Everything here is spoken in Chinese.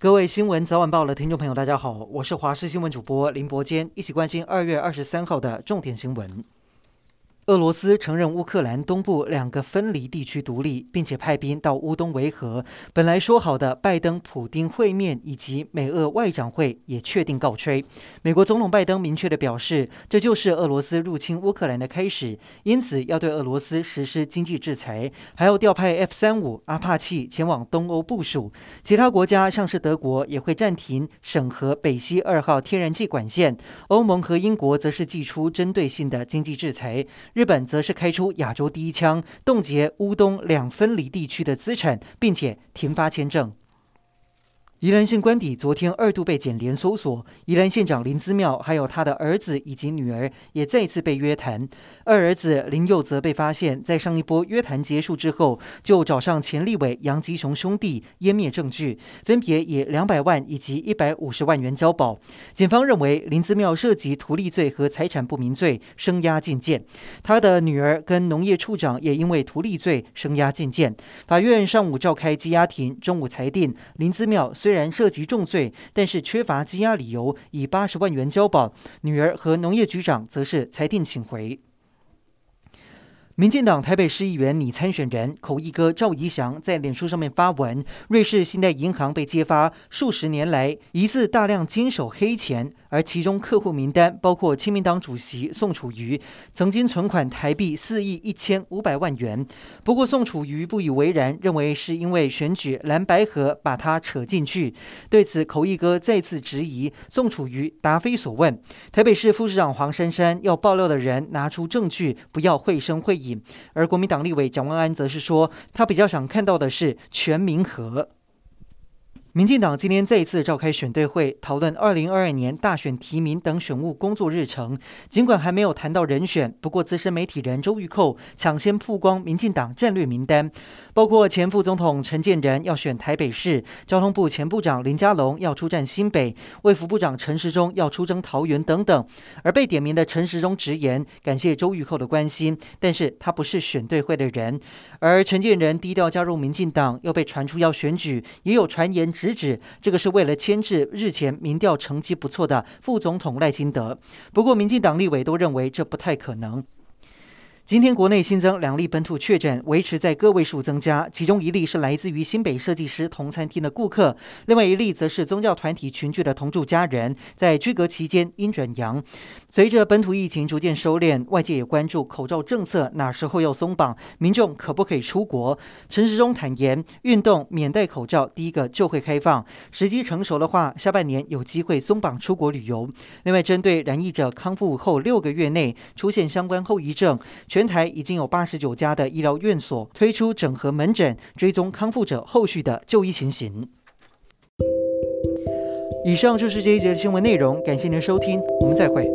各位新闻早晚报的听众朋友，大家好，我是华视新闻主播林伯坚，一起关心二月二十三号的重点新闻。俄罗斯承认乌克兰东部两个分离地区独立，并且派兵到乌东维和。本来说好的拜登普丁会面以及美俄外长会也确定告吹。美国总统拜登明确地表示，这就是俄罗斯入侵乌克兰的开始，因此要对俄罗斯实施经济制裁，还要调派 F 三五阿帕契前往东欧部署。其他国家像是德国也会暂停审核北溪二号天然气管线，欧盟和英国则是祭出针对性的经济制裁。日本则是开出亚洲第一枪，冻结乌东两分离地区的资产，并且停发签证。宜兰县官邸昨天二度被检联搜索，宜兰县长林姿妙还有他的儿子以及女儿也再次被约谈。二儿子林佑则被发现，在上一波约谈结束之后，就找上前立委杨吉雄兄弟湮灭证据，分别以两百万以及一百五十万元交保。检方认为林姿妙涉及图利罪和财产不明罪，声押禁见。他的女儿跟农业处长也因为图利罪声押禁见。法院上午召开羁押庭，中午裁定林姿妙虽虽然涉及重罪，但是缺乏羁押理由，以八十万元交保。女儿和农业局长则是裁定请回。民进党台北市议员拟参选人口译哥赵怡翔在脸书上面发文：瑞士信贷银行被揭发数十年来疑似大量经手黑钱，而其中客户名单包括亲民党主席宋楚瑜，曾经存款台币四亿一千五百万元。不过宋楚瑜不以为然，认为是因为选举蓝白合把他扯进去。对此，口译哥再次质疑宋楚瑜答非所问。台北市副市长黄珊珊要爆料的人拿出证据，不要绘声绘影。而国民党立委蒋万安则是说，他比较想看到的是全民和。民进党今天再一次召开选对会，讨论二零二二年大选提名等选务工作日程。尽管还没有谈到人选，不过资深媒体人周玉蔻抢先曝光民进党战略名单，包括前副总统陈建仁要选台北市，交通部前部长林佳龙要出战新北，卫福部长陈时中要出征桃园等等。而被点名的陈时中直言感谢周玉蔻的关心，但是他不是选对会的人。而陈建仁低调加入民进党，又被传出要选举，也有传言指。直指这个是为了牵制日前民调成绩不错的副总统赖清德，不过民进党立委都认为这不太可能。今天国内新增两例本土确诊，维持在个位数增加。其中一例是来自于新北设计师同餐厅的顾客，另外一例则是宗教团体群聚的同住家人，在居隔期间阴转阳。随着本土疫情逐渐收敛，外界也关注口罩政策哪时候要松绑，民众可不可以出国？陈时中坦言，运动免戴口罩第一个就会开放，时机成熟的话，下半年有机会松绑出国旅游。另外，针对染疫者康复后六个月内出现相关后遗症，全台已经有八十九家的医疗院所推出整合门诊，追踪康复者后续的就医情形。以上就是这一节的新闻内容，感谢您的收听，我们再会。